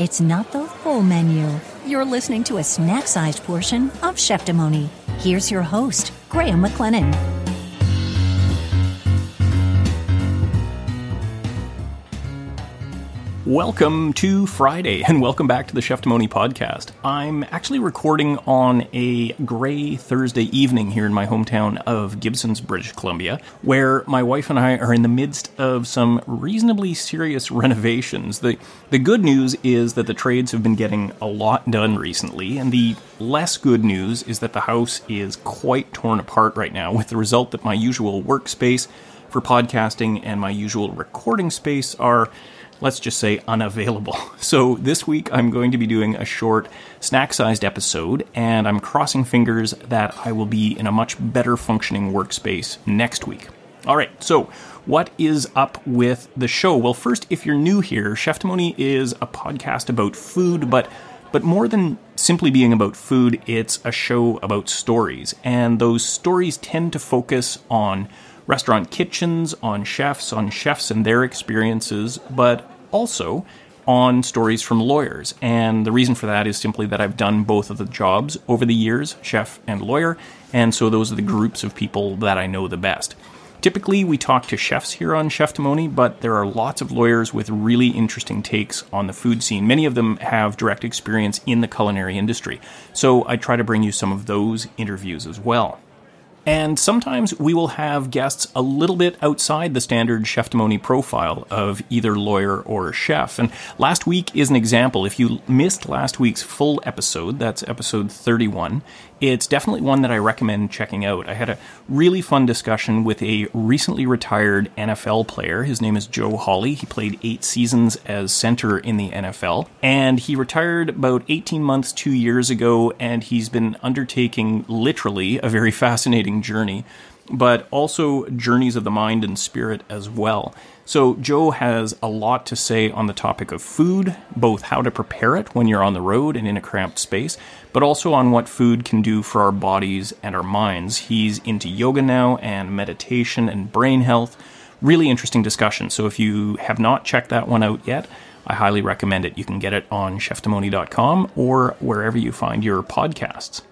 It's not the full menu. You're listening to a snack sized portion of Cheftimony. Here's your host, Graham McLennan. Welcome to Friday, and welcome back to the Chef Cheftimony podcast. I'm actually recording on a gray Thursday evening here in my hometown of Gibsons, British Columbia, where my wife and I are in the midst of some reasonably serious renovations. The, the good news is that the trades have been getting a lot done recently, and the less good news is that the house is quite torn apart right now, with the result that my usual workspace for podcasting and my usual recording space are let's just say unavailable. So this week I'm going to be doing a short snack sized episode, and I'm crossing fingers that I will be in a much better functioning workspace next week. All right, so what is up with the show? Well, first, if you're new here, Chef Cheftimony is a podcast about food, but but more than simply being about food, it's a show about stories, and those stories tend to focus on restaurant kitchens, on chefs, on chefs and their experiences, but also on stories from lawyers. And the reason for that is simply that I've done both of the jobs over the years, chef and lawyer, and so those are the groups of people that I know the best. Typically, we talk to chefs here on Cheftimony, but there are lots of lawyers with really interesting takes on the food scene. Many of them have direct experience in the culinary industry, so I try to bring you some of those interviews as well. And sometimes we will have guests a little bit outside the standard cheftimony profile of either lawyer or chef. And last week is an example. If you missed last week's full episode, that's episode 31, it's definitely one that I recommend checking out. I had a really fun discussion with a recently retired NFL player. His name is Joe Hawley. He played eight seasons as center in the NFL, and he retired about 18 months, two years ago, and he's been undertaking literally a very fascinating journey but also journeys of the mind and spirit as well. So, Joe has a lot to say on the topic of food, both how to prepare it when you're on the road and in a cramped space, but also on what food can do for our bodies and our minds. He's into yoga now and meditation and brain health. Really interesting discussion. So, if you have not checked that one out yet, I highly recommend it. You can get it on cheftimony.com or wherever you find your podcasts.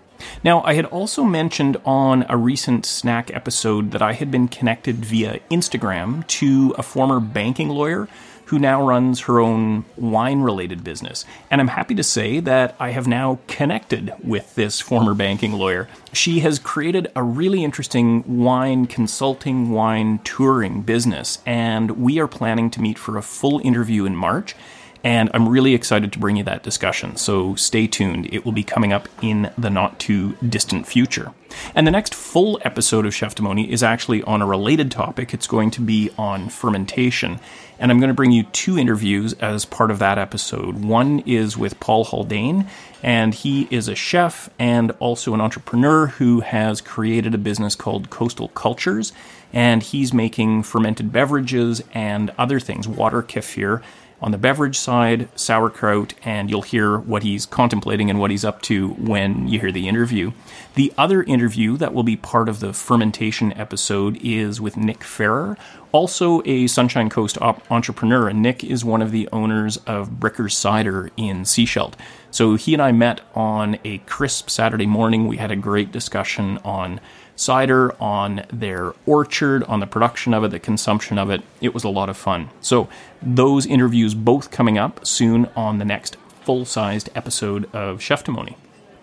Now, I had also mentioned on a recent snack episode that I had been connected via Instagram to a former banking lawyer who now runs her own wine related business. And I'm happy to say that I have now connected with this former banking lawyer. She has created a really interesting wine consulting, wine touring business, and we are planning to meet for a full interview in March. And I'm really excited to bring you that discussion. So stay tuned. It will be coming up in the not too distant future. And the next full episode of Cheftimony is actually on a related topic. It's going to be on fermentation. And I'm going to bring you two interviews as part of that episode. One is with Paul Haldane, and he is a chef and also an entrepreneur who has created a business called Coastal Cultures. And he's making fermented beverages and other things, water kefir on the beverage side, sauerkraut, and you'll hear what he's contemplating and what he's up to when you hear the interview. The other interview that will be part of the fermentation episode is with Nick Ferrer, also a Sunshine Coast op- entrepreneur, and Nick is one of the owners of Bricker's Cider in Sechelt. So he and I met on a crisp Saturday morning. We had a great discussion on cider, on their orchard, on the production of it, the consumption of it. It was a lot of fun. So, those interviews both coming up soon on the next full sized episode of Cheftimony.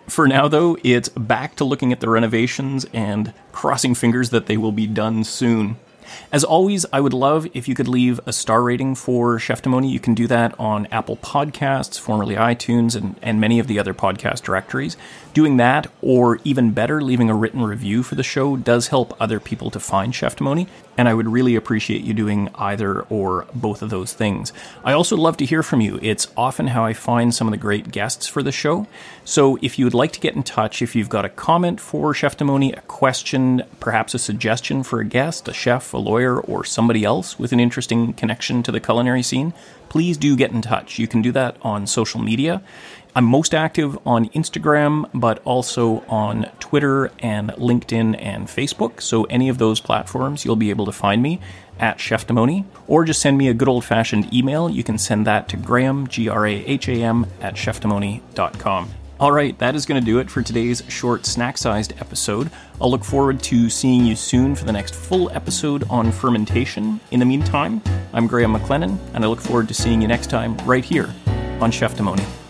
For now, though, it's back to looking at the renovations and crossing fingers that they will be done soon. As always, I would love if you could leave a star rating for Cheftimony. You can do that on Apple Podcasts, formerly iTunes, and, and many of the other podcast directories. Doing that, or even better, leaving a written review for the show, does help other people to find Cheftimony, and I would really appreciate you doing either or both of those things. I also love to hear from you. It's often how I find some of the great guests for the show. So if you would like to get in touch, if you've got a comment for Cheftimony, a question, perhaps a suggestion for a guest, a chef, a lawyer, or somebody else with an interesting connection to the culinary scene, please do get in touch. You can do that on social media. I'm most active on Instagram, but also on Twitter and LinkedIn and Facebook. So, any of those platforms, you'll be able to find me at Cheftimony, or just send me a good old fashioned email. You can send that to Graham, G R A H A M, at cheftimony.com. All right, that is going to do it for today's short snack sized episode. I'll look forward to seeing you soon for the next full episode on fermentation. In the meantime, I'm Graham McLennan, and I look forward to seeing you next time right here on Cheftimony.